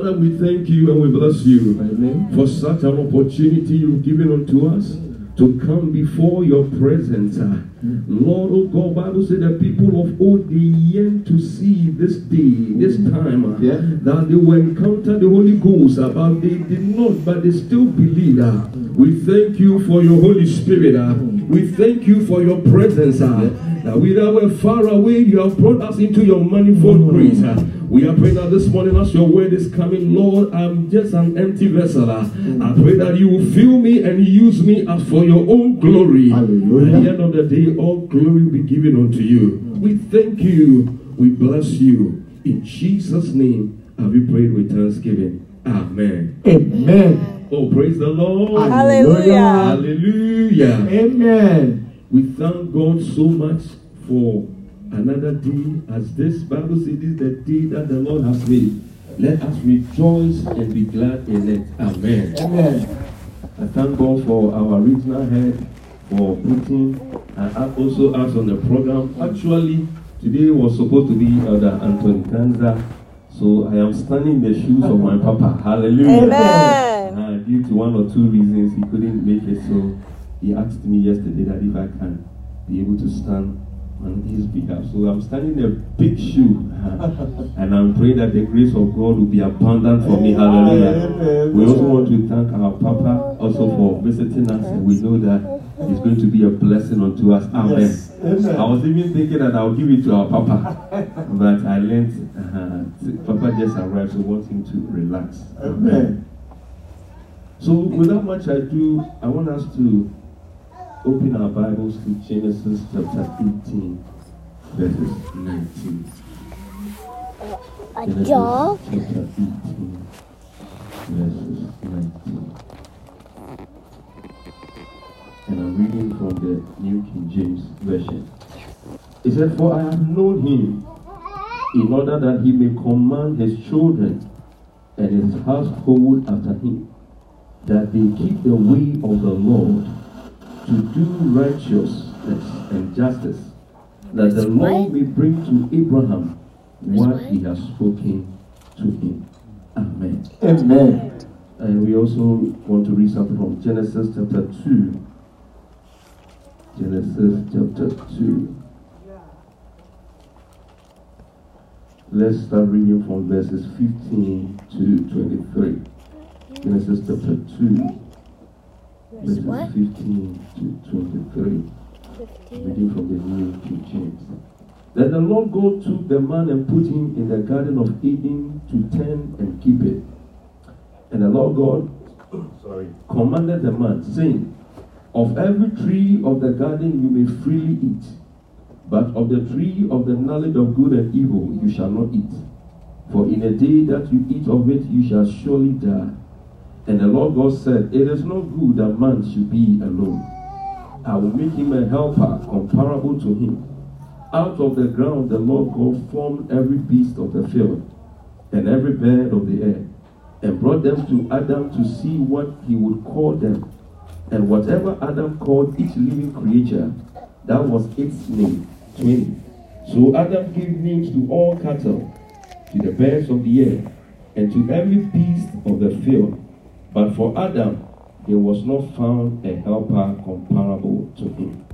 Father, we thank you and we bless you Amen. for such an opportunity you've given unto us to come before your presence. Lord, oh God, Bible said the people of old they yearn to see this day, this time, uh, Yeah. that they will encounter the Holy Ghost, uh, but they did not, but they still believe. Uh. We thank you for your Holy Spirit. We thank you for your presence. Uh. That we that were far away, you have brought us into your manifold grace. Uh. We are praying that this morning as your word is coming, Lord, I'm just an empty vessel. uh. I pray that you will fill me and use me as for your own glory. Hallelujah. At the end of the day, all glory will be given unto you. We thank you. We bless you. In Jesus' name, have you prayed with thanksgiving. Amen. Amen. Oh, praise the Lord. Hallelujah. Hallelujah. Amen. We thank God so much for another day as this Bible says this is the day that the Lord has made. Let us rejoice and be glad in it. Amen. Amen. I thank God for our regional head for putting and also us on the program. Actually, today was supposed to be Elder Anthony Kanza. So I am standing in the shoes of my papa. Hallelujah. Amen. Uh, due to one or two reasons, he couldn't make it. So he asked me yesterday that if I can be able to stand on his behalf. So I'm standing in a big shoe. and I'm praying that the grace of God will be abundant for me. Hallelujah. We also want to thank our Papa also for visiting us. And we know that it's going to be a blessing unto us. Amen. Yes. Amen. I was even thinking that I'll give it to our Papa. but I learned uh, Papa just arrived, so I want him to relax. Amen. So, without much ado, I want us to open our Bibles to Genesis chapter 18, verses 19. A Genesis dog? chapter 18, verses 19. And I'm reading from the New King James Version. It said, For I have known him in order that he may command his children and his household after him, that they keep the way of the Lord to do righteousness and justice, that the Lord may bring to Abraham what he has spoken to him. Amen. Amen. And we also want to read something from Genesis chapter 2. Genesis chapter 2. Let's start reading from verses 15 to 23. Genesis chapter 2, verses what? 15 to 23. Reading from the New King James. Then the Lord God took the man and put him in the garden of Eden to tend and keep it. And the Lord God sorry, commanded the man, saying, Of every tree of the garden you may freely eat, but of the tree of the knowledge of good and evil you shall not eat. For in a day that you eat of it you shall surely die. And the Lord God said, It is not good that man should be alone. I will make him a helper comparable to him. Out of the ground the Lord God formed every beast of the field and every bird of the air, and brought them to Adam to see what he would call them. And whatever Adam called each living creature, that was its name. 20. So Adam gave names to all cattle, to the birds of the air, and to every beast of the field. But for Adam, there was not found a helper comparable to him.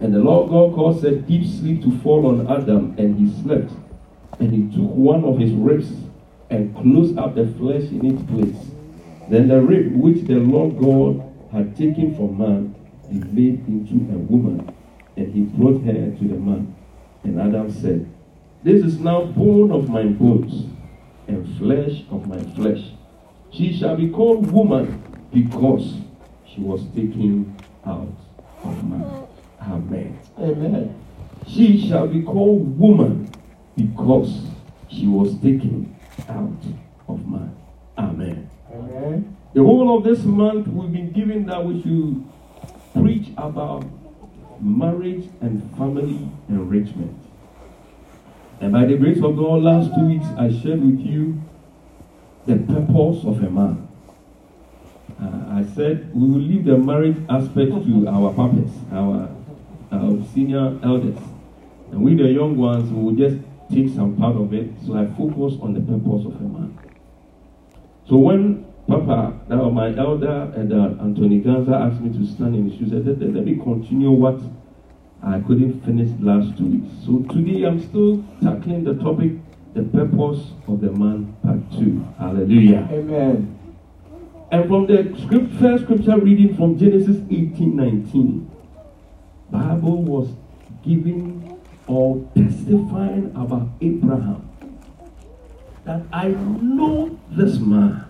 And the Lord God caused a deep sleep to fall on Adam, and he slept. And he took one of his ribs and closed up the flesh in its place. Then the rib which the Lord God had taken from man, he made into a woman, and he brought her to the man. And Adam said, This is now bone of my bones and flesh of my flesh. She shall be called woman because she was taken out of man. Amen. Amen. She shall be called woman because she was taken out of man. Amen. Amen. The whole of this month we've been given that we should preach about marriage and family enrichment. And by the grace of God, last two weeks I shared with you the purpose of a man. Uh, I said we will leave the marriage aspect to our papas, our, our senior elders. And we, the young ones, we will just take some part of it. So I focus on the purpose of a man. So when Papa, now my elder and uh, Anthony Ganza asked me to stand in his shoes, I said, let, let me continue what I couldn't finish last two weeks. So today I'm still tackling the topic, the purpose of the man, part two. Hallelujah. Amen. And from the script, first scripture reading from Genesis 18 19, Bible was giving or testifying about Abraham. That I know this man.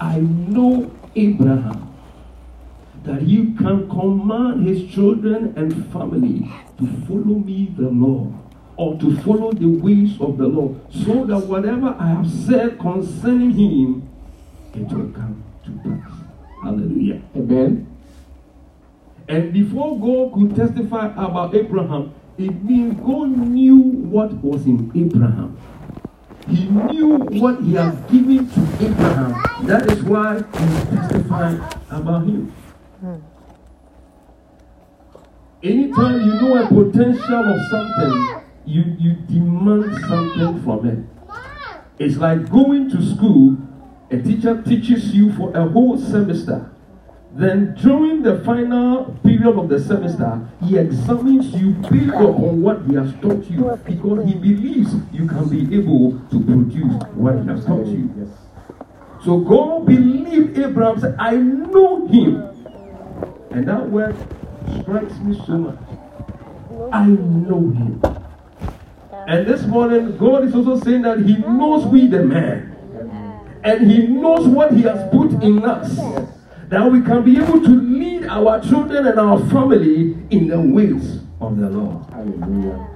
I know Abraham. That he can command his children and family to follow me, the Lord, or to follow the ways of the Lord, so that whatever I have said concerning him, it will come to pass. Hallelujah. Amen. And before God could testify about Abraham, it means God knew what was in Abraham. He knew what he had given to Abraham. That is why he testified about him. Anytime you know a potential of something, you, you demand something from it. It's like going to school, a teacher teaches you for a whole semester. Then during the final period of the semester, he examines you based upon what he has taught you because he believes you can be able to produce what he has taught you. So God believed Abraham, said, I know him. And that word strikes me so much. I know him. And this morning, God is also saying that He knows we, the man. And He knows what He has put in us. That we can be able to lead our children and our family in the ways of the Lord. Hallelujah.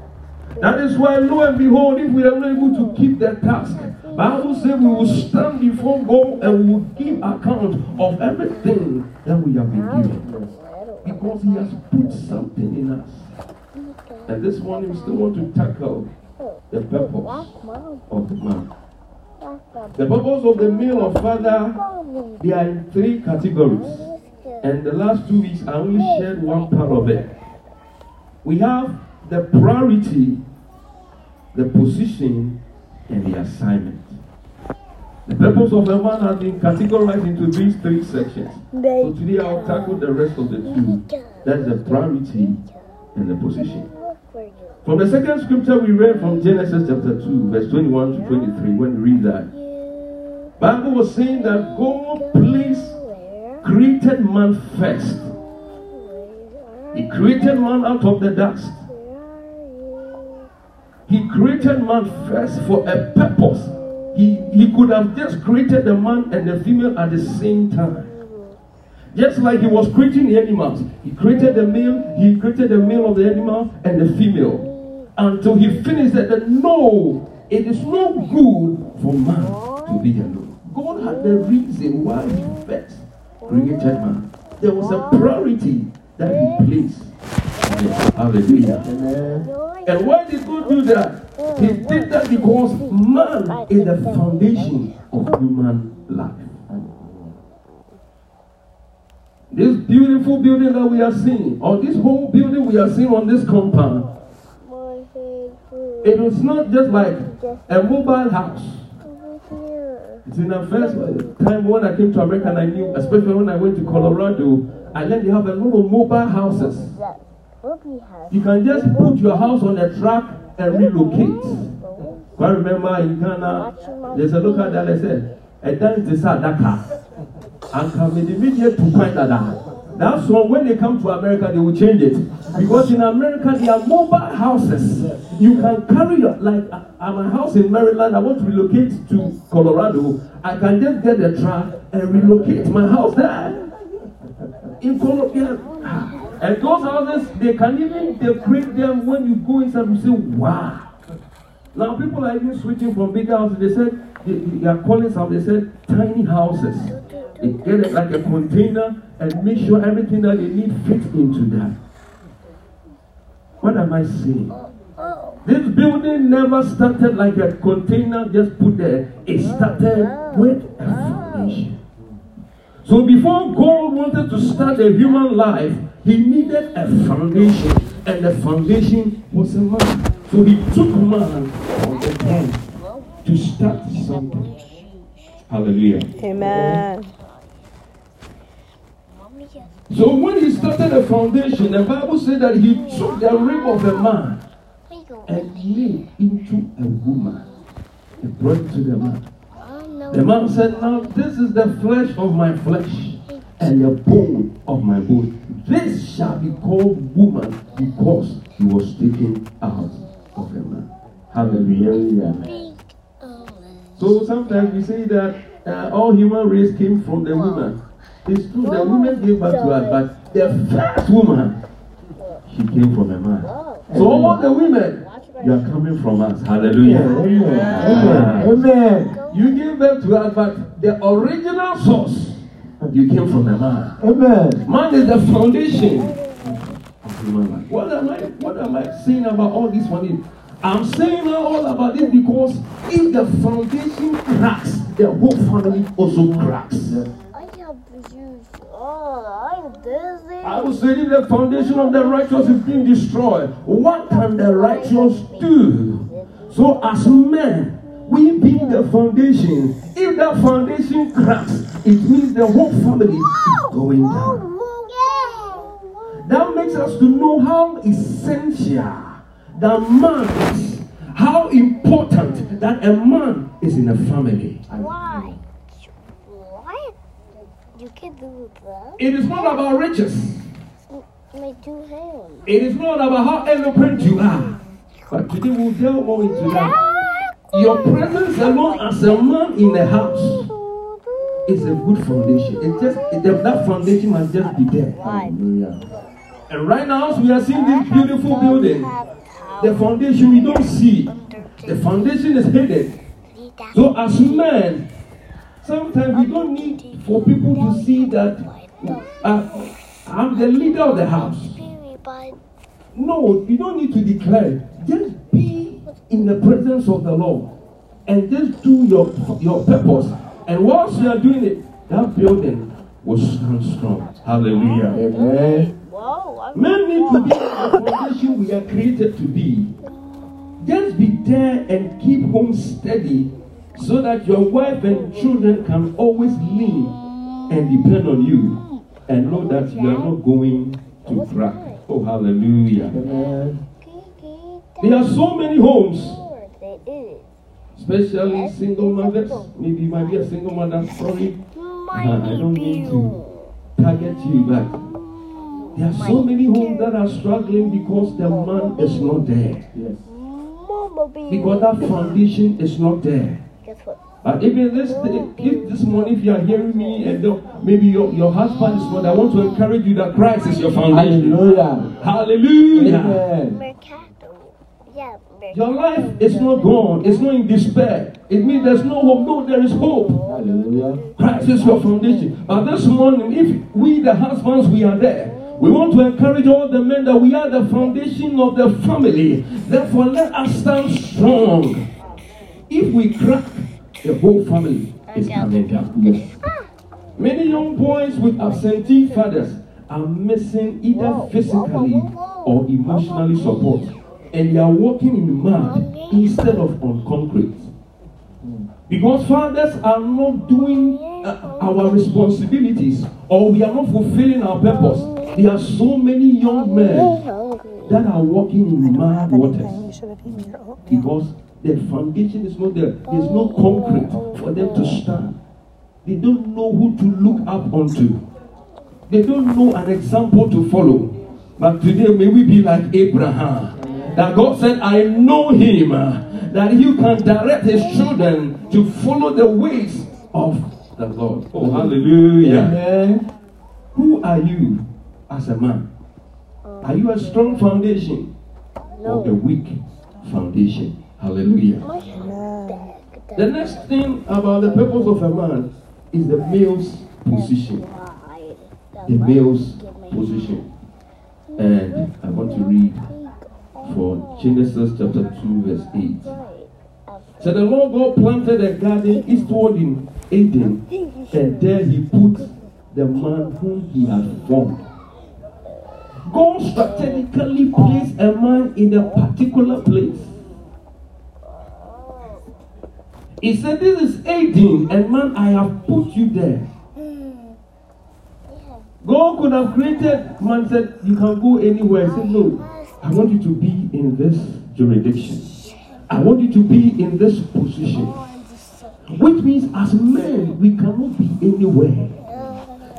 That is why, lo and behold, if we are not able to keep that task, Bible says we will stand before God and we will give account of everything that we have been given. Because He has put something in us. And this morning we still want to tackle the purpose of the man. The purpose of the male or father, they are in three categories. And the last two weeks I only shared one part of it. We have the priority, the position, and the assignment. The purpose of the man has been categorized into these three sections. So today I'll tackle the rest of the two. That's the priority and the position. From the second scripture we read from Genesis chapter 2, verse 21 to 23, when we read that, Bible was saying that God placed created man first. He created man out of the dust. He created man first for a purpose. He, he could have just created the man and the female at the same time. Just like he was creating the animals. He created the male, he created the male of the animal and the female. Until he finished that, no, it is no good for man to be alone. God had the reason why he first created man. There was a priority that he placed. Hallelujah. And why did God do that? He did that because man is the foundation of human life. This beautiful building that we are seeing, or this whole building we are seeing on this compound, it was not just like a mobile house. It's in the first time when I came to America and I knew, especially when I went to Colorado, I learned they have a lot of mobile houses. You can just put your house on a truck and relocate. I remember in Ghana, there's a local that I said, a dance is a Dakar. And come in the media to find that. out. That's why when they come to America, they will change it. Because in America, there are mobile houses. You can carry your, like, I'm a house in Maryland, I want to relocate to Colorado. I can just get the truck and relocate my house there. In Colorado. And those houses, they can even decorate them when you go inside, you say, wow. Now people are even switching from big houses. They said, they, they are calling some, they said, tiny houses. They get it like a container and make sure everything that they need fit into that. What am I saying? This building never started like a container just put there. It started with a foundation. So before God wanted to start a human life, he needed a foundation. And the foundation was a man. So he took man on the ground to start something. Hallelujah. Amen. So when he started the foundation, the Bible said that he took the rib of a man and laid into a woman and brought it to the man. The man said, Now this is the flesh of my flesh and the bone of my bone. This shall be called woman because he was taken out of a man. Hallelujah. So sometimes we say that uh, all human race came from the woman. It's true, the woman gave birth to us, but the first woman, she came from a man. So all the women, you are coming from us. Hallelujah. Amen. Amen. Amen. You gave birth to us, but the original source, you came from a man. Amen. Man is the foundation of human life. What am I? What am I saying about all this money? I'm saying all about this because if the foundation cracks, the whole family also cracks. I have juice. Oh, I'm dizzy. I was say if the foundation of the righteous is being destroyed, what can the righteous do? So as men, we being the foundation, if that foundation cracks, it means the whole family is going down. That makes us to know how essential that man is, how important that a man is in a family. Why? What? You can do that? It is not about riches. My two hands. It is not about how eloquent you are. But today we'll delve more into that. Your presence alone as a man in the house is a good foundation. It just it, that foundation must just be there. Hallelujah. And right now, as we are seeing this beautiful building, the foundation we don't see. The foundation is hidden. So as men, sometimes we don't need for people to see that uh, I'm the leader of the house. No, you don't need to declare. Just be in the presence of the Lord and just do your your purpose. And whilst you are doing it, that building will stand strong. Hallelujah. Amen. Men need to be the foundation we are created to be. Just be there and keep home steady so that your wife and children can always lean and depend on you and know that you are not going to crack. Oh, hallelujah. There are so many homes, especially single mothers. Maybe you might be a single mother. Sorry, uh, I don't mean to target you, but there are so many homes that are struggling because the man is not there. Yes. Because that foundation is not there. Guess what? But even this if this morning, if you are hearing me and the- maybe your, your husband is not, I want to encourage you that Christ is your foundation. Hallelujah. Hallelujah. Amen. Mercado. Yeah, Mercado. Your life is not gone, it's not in despair. It means there's no hope. No, there is hope. Hallelujah. Christ is your foundation. But this morning, if we, the husbands, we are there, we want to encourage all the men that we are the foundation of the family. Therefore, let us stand strong. If we crack, the whole family is coming down. Many young boys with absentee fathers are missing either physically or emotionally support, and they are walking in mud instead of on concrete. Because fathers are not doing uh, our responsibilities or we are not fulfilling our purpose. There are so many young men that are walking in mad waters You should have eaten your oatmeal. because the foundation is not there. There's no concrete for them to stand. They don't know who to look up onto. They don't know an example to follow. But today, may we be like Abraham. That God said, I know him. That he can direct his children to follow the ways of the Lord. Oh, hallelujah. Amen. Who are you as a man? Are you a strong foundation or a weak foundation? Hallelujah. The next thing about the purpose of a man is the male's position. The male's position. And I want to read for Genesis chapter 2, verse 8. So the Lord God planted a garden eastward in Eden, and there he put the man whom he had formed. God strategically placed a man in a particular place. He said, This is Eden, and man, I have put you there. Hmm. God could have created, man said, You can go anywhere. He said, No, I want you to be in this jurisdiction. I want you to be in this position. Which means, as men, we cannot be anywhere.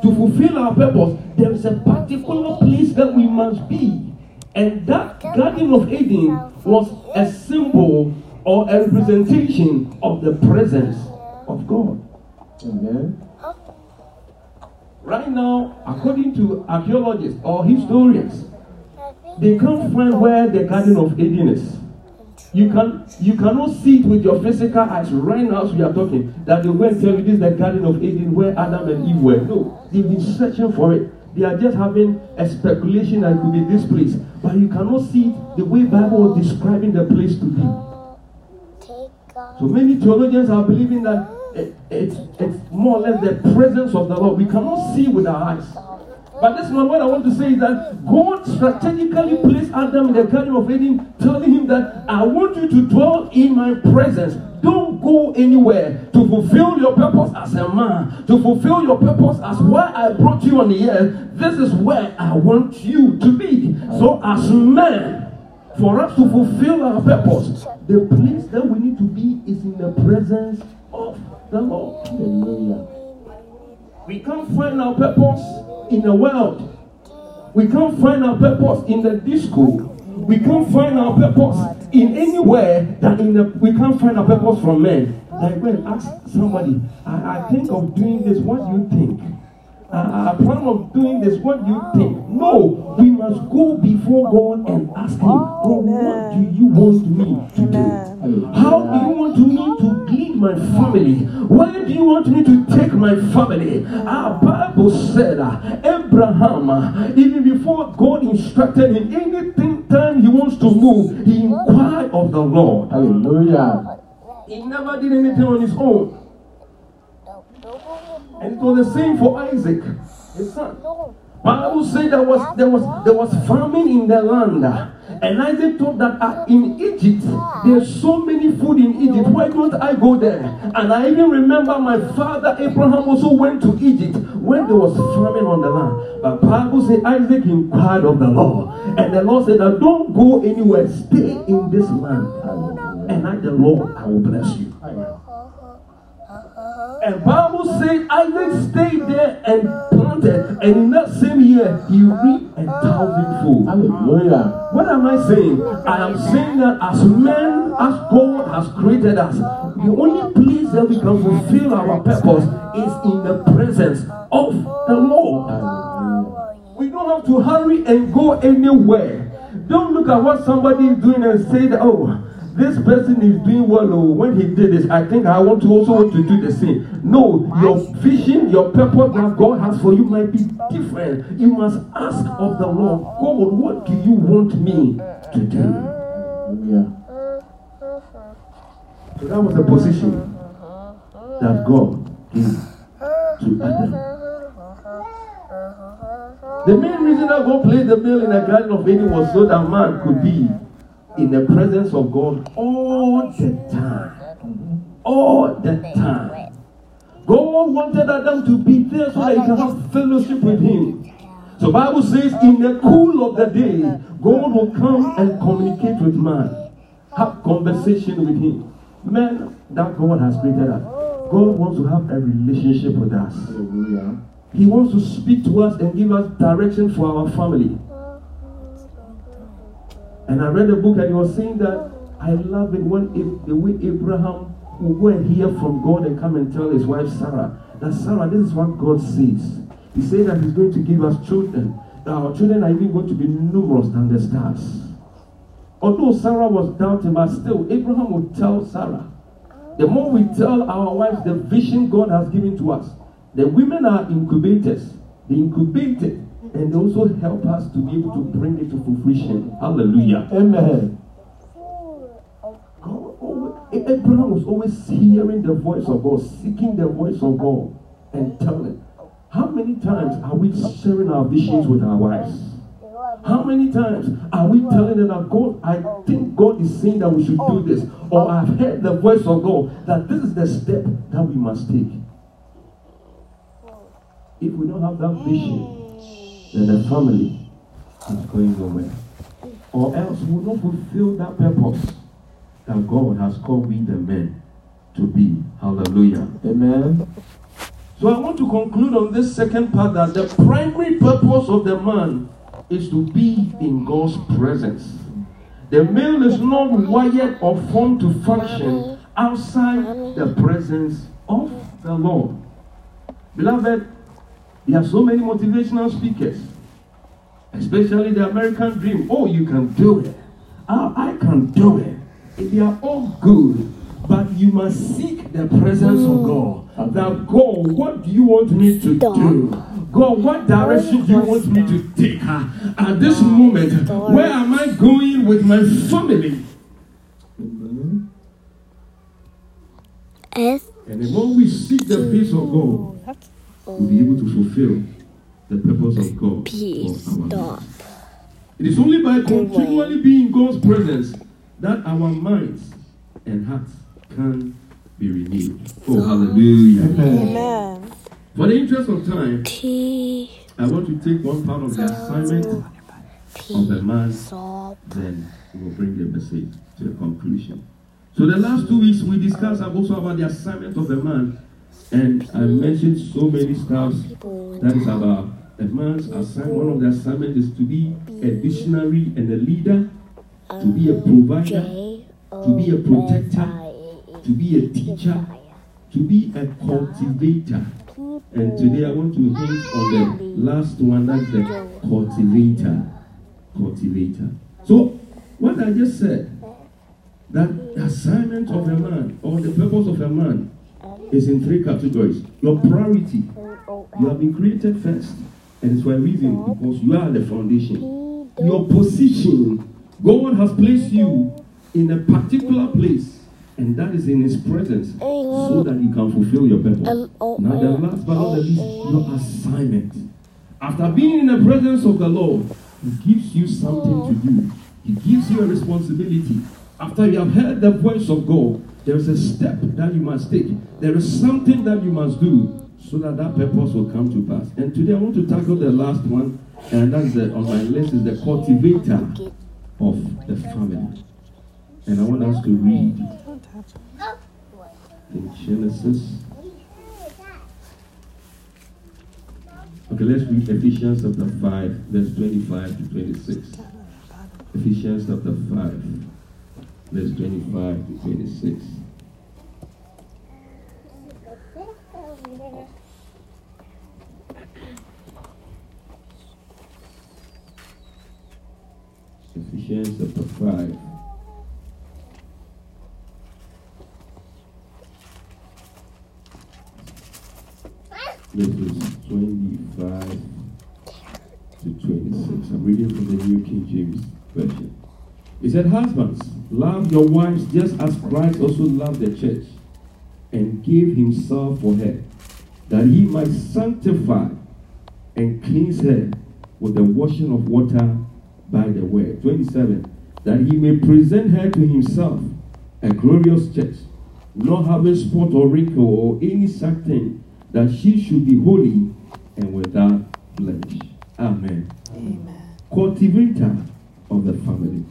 To fulfill our purpose, there is a particular place that we must be. And that Garden of Eden was a symbol or a representation of the presence of God. Amen. Right now, according to archaeologists or historians, they can't find where the Garden of Eden is. You can you cannot see it with your physical eyes right now as we are talking that they will tell you this is the Garden of Eden where Adam and Eve were. No, they've been searching for it. They are just having a speculation that it could be this place, but you cannot see it the way Bible was describing the place to be. So many theologians are believing that it, it's, it's more or less the presence of the Lord. We cannot see with our eyes. But this one, what I want to say is that God strategically placed Adam in the Garden of Eden, telling him that I want you to dwell in my presence. Don't go anywhere to fulfill your purpose as a man, to fulfill your purpose as why I brought you on the earth. This is where I want you to be. So, as men, for us to fulfill our purpose, the place that we need to be is in the presence of the Lord. Hallelujah. We can't find our purpose in the world. We can't find our purpose in the disco. We can't find our purpose in anywhere that in the we can't find our purpose from men. Like when ask somebody, I, I think of doing this, what do you think? I, I plan of doing this, what do you think? No, we must go before God and ask Him, God, what do you want me to do? How do you want me to lead my family? Where do you want me to take my family? Our Bible said uh, Abraham, uh, even before God instructed him, anything time he wants to move, he inquired of the Lord. Hallelujah. He never did anything on his own. And it was the same for Isaac, his son. Bible said there was there was there was famine in the land. And Isaac thought that uh, in Egypt there's so many food in Egypt. Why don't I go there? And I even remember my father Abraham also went to Egypt when there was famine on the land. But Bible said Isaac inquired of the Lord, and the Lord said, "Don't go anywhere. Stay in this land, and I, the Lord, I will bless you." And Bible says Isaac stayed there and planted, and in that same year he reaped a thousandfold. Hallelujah. What am I saying? I am saying that as men, as God has created us, the only place that we can fulfill our purpose is in the presence of the Lord. We don't have to hurry and go anywhere. Don't look at what somebody is doing and say that, oh, this person is doing well. Oh, when he did this, I think I want to also want to do the same. No, your vision, your purpose that God has for you might be different. You must ask of the Lord, God, what do you want me to do? Hallelujah. So that was the position that God gave to Adam. The main reason that God placed the male in the Garden of Eden was so that man could be in the presence of God all the time. All the time. God wanted Adam to be there so that he can have fellowship with him. So Bible says in the cool of the day, God will come and communicate with man. Have conversation with him. Man, that God has created us. God wants to have a relationship with us. He wants to speak to us and give us direction for our family. And I read a book and he was saying that I love it when if, the way Abraham will go and hear from God and come and tell his wife Sarah that Sarah, this is what God says. He said that He's going to give us children. That our children are even going to be numerous than the stars. Although Sarah was doubting, but still Abraham would tell Sarah. The more we tell our wives the vision God has given to us, the women are incubators. They incubate it and also help us to be able to bring it to fruition. Hallelujah. Amen. God always, eh, Abraham was always hearing the voice of God, seeking the voice of God, and telling. How many times are we sharing our visions with our wives? How many times are we telling them that God, I think God is saying that we should do this, or I've heard the voice of God that this is the step that we must take? If we don't have that vision, then the family is going nowhere. Or else we will not fulfill that purpose that God has called we the men to be. Hallelujah. Amen. So I want to conclude on this second part that the primary purpose of the man is to be in God's presence. The male is not wired or formed to function outside the presence of the Lord. Beloved, there are so many motivational speakers, especially the American dream. Oh, you can do it. Ah, I can do it. They are all good, but you must seek the presence of God. That God, what do you want me to do? God, what direction do you want me to take? Ah, At this moment, where am I going with my family? And the more we seek the face of God, be able to fulfill the purpose of God P for our stop. It is only by continually being in God's presence that our minds and hearts can be renewed. Oh, hallelujah. Amen. Amen. For the interest of time, I want to take one part of the assignment of the P man, then we will bring the message to a conclusion. So the last two weeks we discussed also about the assignment of the man, and I mentioned so many stuff that is about a man's assignment. One of the assignments is to be a visionary and a leader, to be a provider, to be a protector, to be a teacher, to be a cultivator. And today I want to hint on the last one, that's the cultivator. Cultivator. So, what I just said, that the assignment of a man or the purpose of a man is in three categories. Your priority, you have been created first, and it's for a reason because you are the foundation. Your position, God has placed you in a particular place, and that is in His presence, so that you can fulfill your purpose. Now, the last but not the least, your assignment. After being in the presence of the Lord, He gives you something to do. He gives you a responsibility. After you have heard the voice of God, there is a step that you must take. There is something that you must do so that that purpose will come to pass. And today I want to tackle the last one, and that's the, on my list is the cultivator of the family. And I want us to read in Genesis. Okay, let's read Ephesians chapter 5, verse 25 to 26. Ephesians chapter 5, verse 25 to 26. Ephesians chapter 5. verses 25 to 26. I'm reading from the New King James Version. It said, Husbands, love your wives just as Christ also loved the church and gave himself for her, that he might sanctify and cleanse her with the washing of water by the word. 27. That he may present her to himself a glorious church, not having spot or wrinkle or any such thing, that she should be holy and without blemish. Amen. Amen. Cultivator of the family.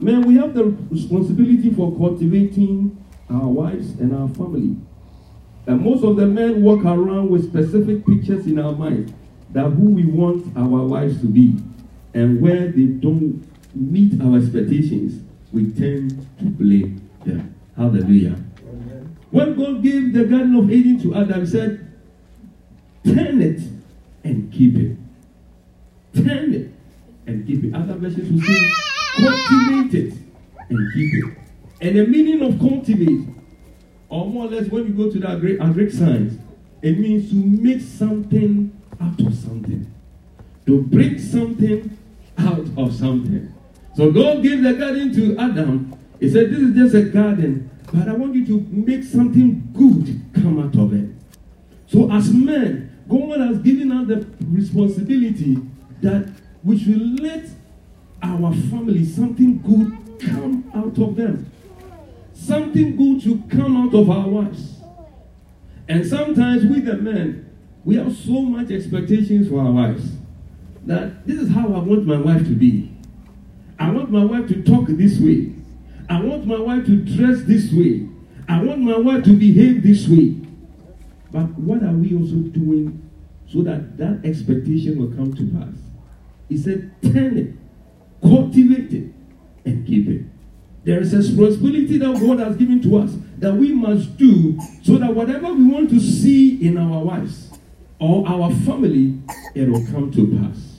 Man, we have the responsibility for cultivating our wives and our family. And most of the men walk around with specific pictures in our mind that who we want our wives to be. And where they don't meet our expectations, we tend to blame them. Hallelujah. When God gave the Garden of Eden to Adam, he said, Turn it and keep it. Turn it and keep it. Other versions will say, Cultivate it and keep it. And the meaning of cultivate, or more or less when you go to the agri- agric science, it means to make something out of something. To bring something out of something. So God gave the garden to Adam. He said, This is just a garden, but I want you to make something good come out of it. So, as men, God has given us the responsibility that we should let our family, something good come out of them. Something good should come out of our wives. And sometimes we, the men, we have so much expectations for our wives that this is how I want my wife to be. I want my wife to talk this way. I want my wife to dress this way. I want my wife to behave this way. But what are we also doing so that that expectation will come to pass? He said, turn it, cultivate it, and keep it. There is a responsibility that God has given to us that we must do so that whatever we want to see in our wives or our family, it will come to pass.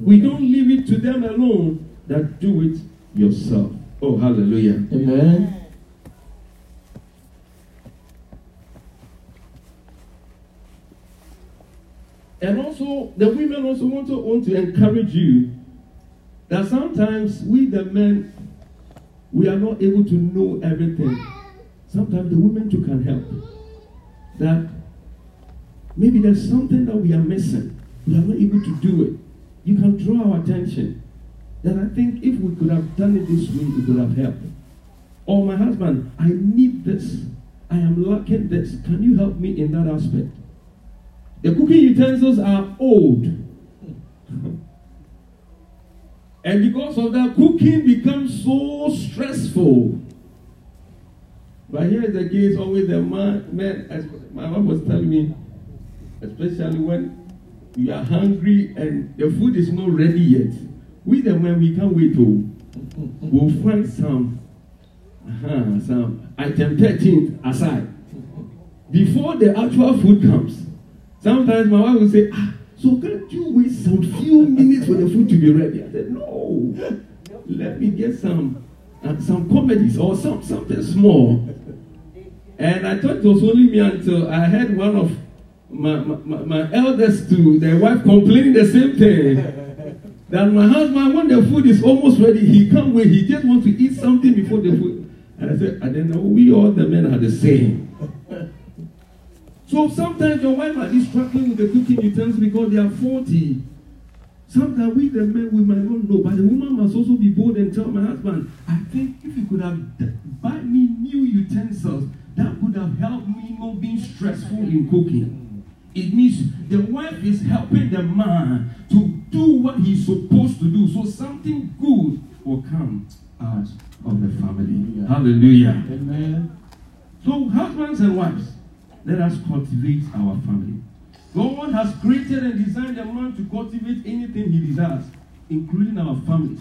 We don't leave it to them alone, that do it yourself. Oh, hallelujah. Amen. And also, the women also want to want to encourage you that sometimes we, the men, we are not able to know everything. Sometimes the women too can help. That maybe there's something that we are missing. We are not able to do it. You can draw our attention. That I think if we could have done it this way, it could have helped. Or my husband, I need this. I am lacking this. Can you help me in that aspect? The cooking utensils are old. and because of that, cooking becomes so stressful. But here is the case always the man, man, as my mom was telling me, especially when you are hungry and the food is not ready yet. We the men, we can't wait to. We'll find some, uh some item 13 aside. Before the actual food comes, Sometimes my wife will say, ah, so can't you wait some few minutes for the food to be ready? I said, no. Let me get some uh, some comedies or some something small. And I thought it was only me until I heard one of my, my, my eldest to their wife complaining the same thing. that my husband, when the food is almost ready, he can't wait. He just wants to eat something before the food. And I said, I don't know, we all the men are the same. So sometimes your wife might be struggling with the cooking utensils because they are 40. Sometimes we, the men, we might not know, but the woman must also be bold and tell my husband, I think if you could have buy me new utensils, that would have helped me not being stressful in cooking. It means the wife is helping the man to do what he's supposed to do. So something good will come out of the family. Hallelujah. Amen. So husbands and wives, let us cultivate our family. God has created and designed a man to cultivate anything he desires, including our families.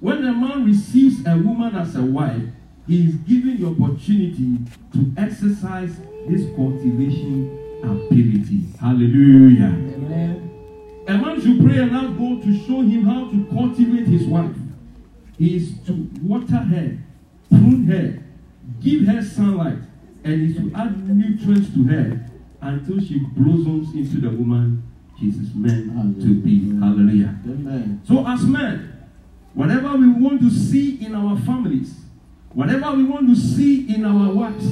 When a man receives a woman as a wife, he is given the opportunity to exercise this cultivation ability. Hallelujah. Amen. A man should pray and ask God to show him how to cultivate his wife. He is to water her, prune her, give her sunlight, and is to add nutrients to her until she blossoms into the woman Jesus meant to be. Hallelujah. Amen. So, as men, whatever we want to see in our families, whatever we want to see in our wives,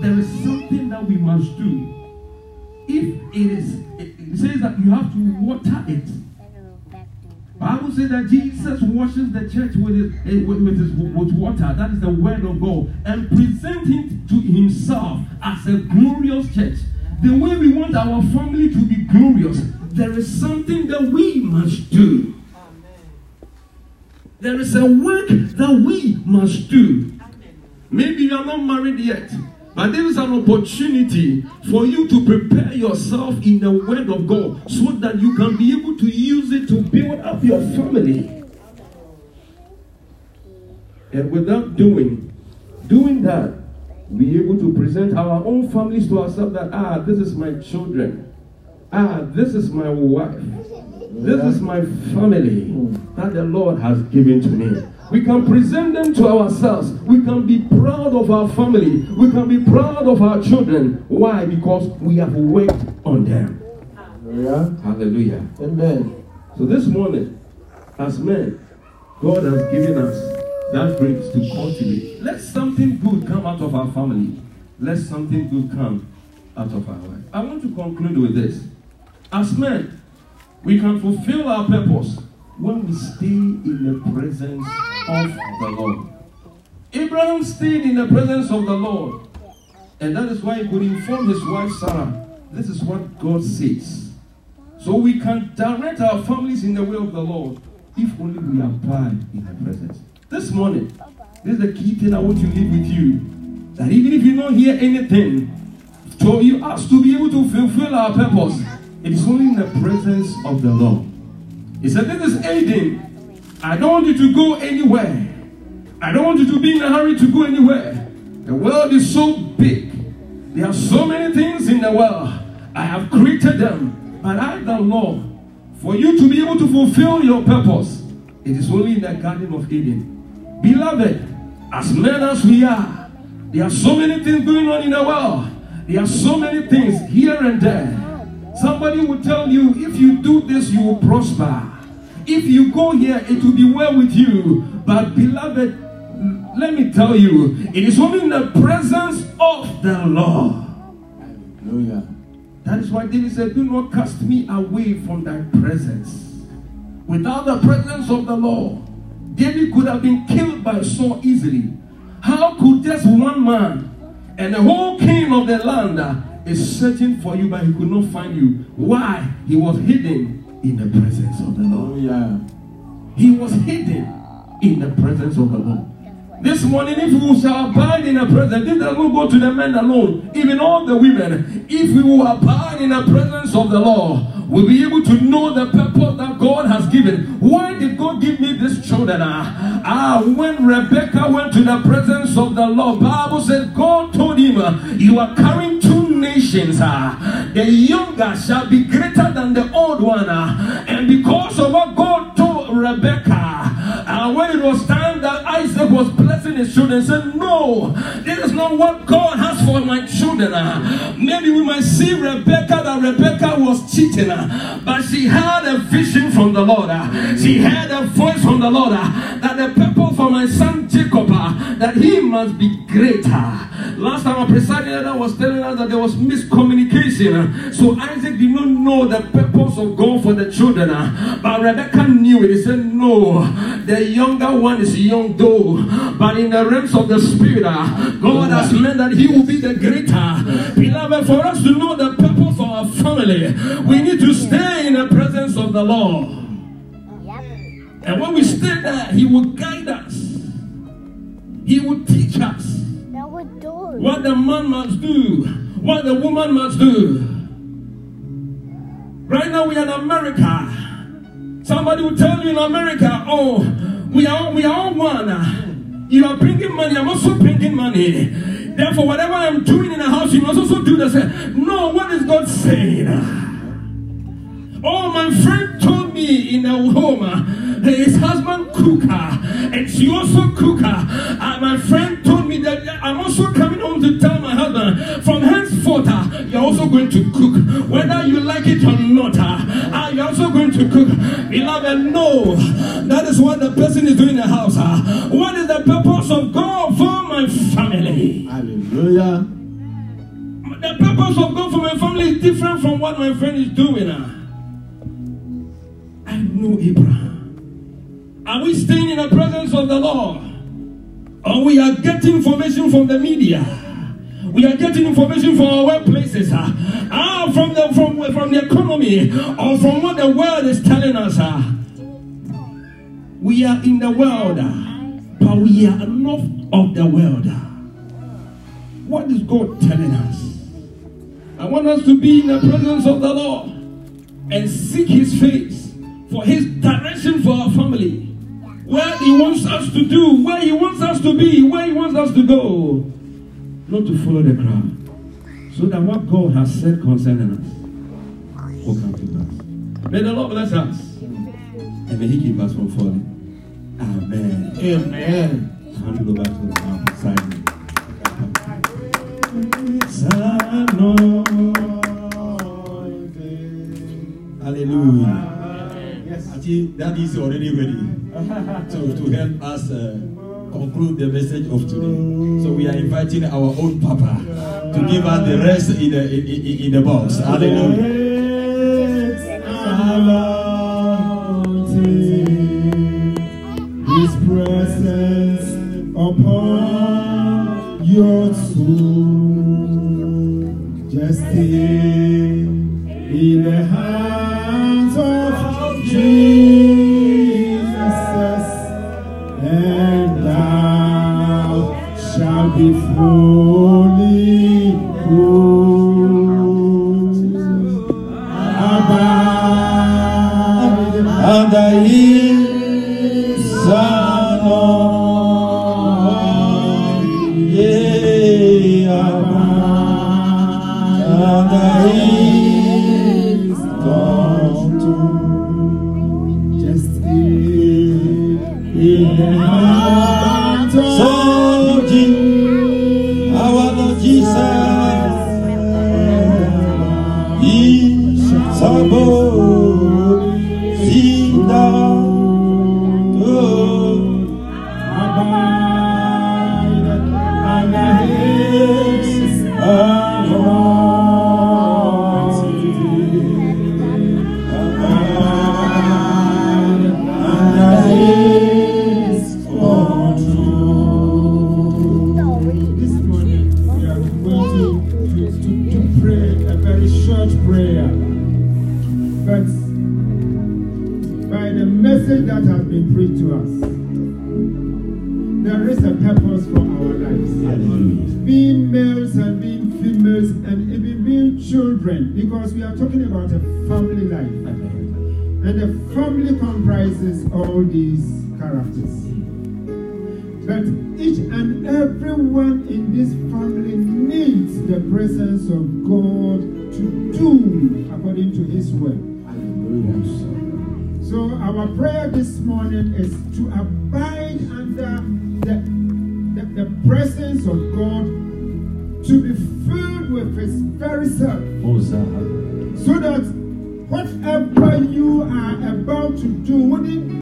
there is something that we must do. If it is, it says that you have to water it. Bible says that Jesus washes the church with his, eh, with, with, his, with water. That is the word of God. And present it to himself as a glorious church. The way we want our family to be glorious, there is something that we must do. There is a work that we must do. Maybe you are not married yet, but there is an opportunity for you to prepare yourself in the Word of God so that you can be able to use it to build up your family. And without doing, doing that, be able to present our own families to ourselves that, ah, this is my children. Ah, this is my wife. This is my family that the Lord has given to me. We can present them to ourselves. We can be proud of our family. We can be proud of our children. Why? Because we have worked on them. Hallelujah. Hallelujah. Amen. So this morning, as men, God has given us that grace to cultivate. Let something good come out of our family. Let something good come out of our life. I want to conclude with this. As men, we can fulfill our purpose when we stay in the presence of the Lord. Abraham stayed in the presence of the Lord. And that is why he could inform his wife Sarah. This is what God says. So we can direct our families in the way of the Lord if only we abide in the presence. This morning, this is the key thing I want to leave with you. That even if you don't hear anything, so you ask to be able to fulfill our purpose. It is only in the presence of the Lord. He said, This is Eden. I don't want you to go anywhere. I don't want you to be in a hurry to go anywhere. The world is so big. There are so many things in the world. I have created them. But I, the Lord, for you to be able to fulfill your purpose, it is only in the Garden of Eden. Beloved, as men as we are, there are so many things going on in the world. There are so many things here and there. Somebody will tell you, if you do this, you will prosper. If you go here, it will be well with you. But, beloved, let me tell you, it is only in the presence of the Lord. Hallelujah. That is why David said, Do not cast me away from thy presence. Without the presence of the Lord, David could have been killed by Saul easily. How could just one man and the whole king of the land is searching for you, but he could not find you? Why? He was hidden in the presence of the Lord. Hallelujah. He was hidden in the presence of the Lord. This morning, if we shall abide in the presence, this does not go to the men alone, even all the women. If we will abide in the presence of the Lord, we'll be able to know the purpose that God has given. Why did God give me this children? Ah, ah when Rebecca went to the presence of the Lord, Bible says God told him, "You are carrying nations. Ah, the younger shall be greater than the old one." Ah, and because of what God told Rebecca, and when it was time that Isaac was blessing his children, said, No, this is not what God has for my children. Maybe we might see Rebecca that Rebecca was cheating, but she had a vision from the Lord. She had a voice from the Lord that the purpose for my son Jacob, that he must be greater. Last time a presiding elder was telling us that there was miscommunication. So Isaac did not know the purpose of God for the children. But Rebecca knew it. He said, No, the younger one is young though. But in the realms of the spirit, uh, God has meant that he will be the greater. Beloved, for us to know the purpose of our family, we need to stay in the presence of the Lord. And when we stay there, he will guide us. He will teach us Now we're doing. what the man must do, what the woman must do. Right now we are in America. Somebody will tell you in America, oh, we are we are all one. You are bringing money, I'm also bringing money. Therefore, whatever I'm doing in the house, you must also do the same. No, what is God saying? Oh, my friend told me in a home, his husband uh, and she also uh, and my friend told me that I'm also coming home to tell my husband, from henceforth, uh, you're also going to cook, whether you like it or not. Uh, uh, you're also going to cook. Beloved, no, that is what the person is doing in the house. Uh. What is the purpose of God for my family? Hallelujah. The purpose of God for my family is different from what my friend is doing. uh. I know Abraham. Are we staying in the presence of the Lord? Or we are getting information from the media? We are getting information from our workplaces, uh, ah, from the from, from the economy, or from what the world is telling us. uh. We are in the world, uh, but we are not of the world. uh. What is God telling us? I want us to be in the presence of the Lord and seek His face for His direction for our family. Where He wants us to do, where He wants us to be, where He wants us to go. Not to follow the crowd. So that what God has said concerning us will come to pass. May the Lord bless us. And may He keep us from falling. Amen. Amen. Hand it over to the me. Hallelujah. That is already ready to, to help us uh, conclude the message of today. So we are inviting our own Papa to give us the rest in the, in, in, the box. Hallelujah.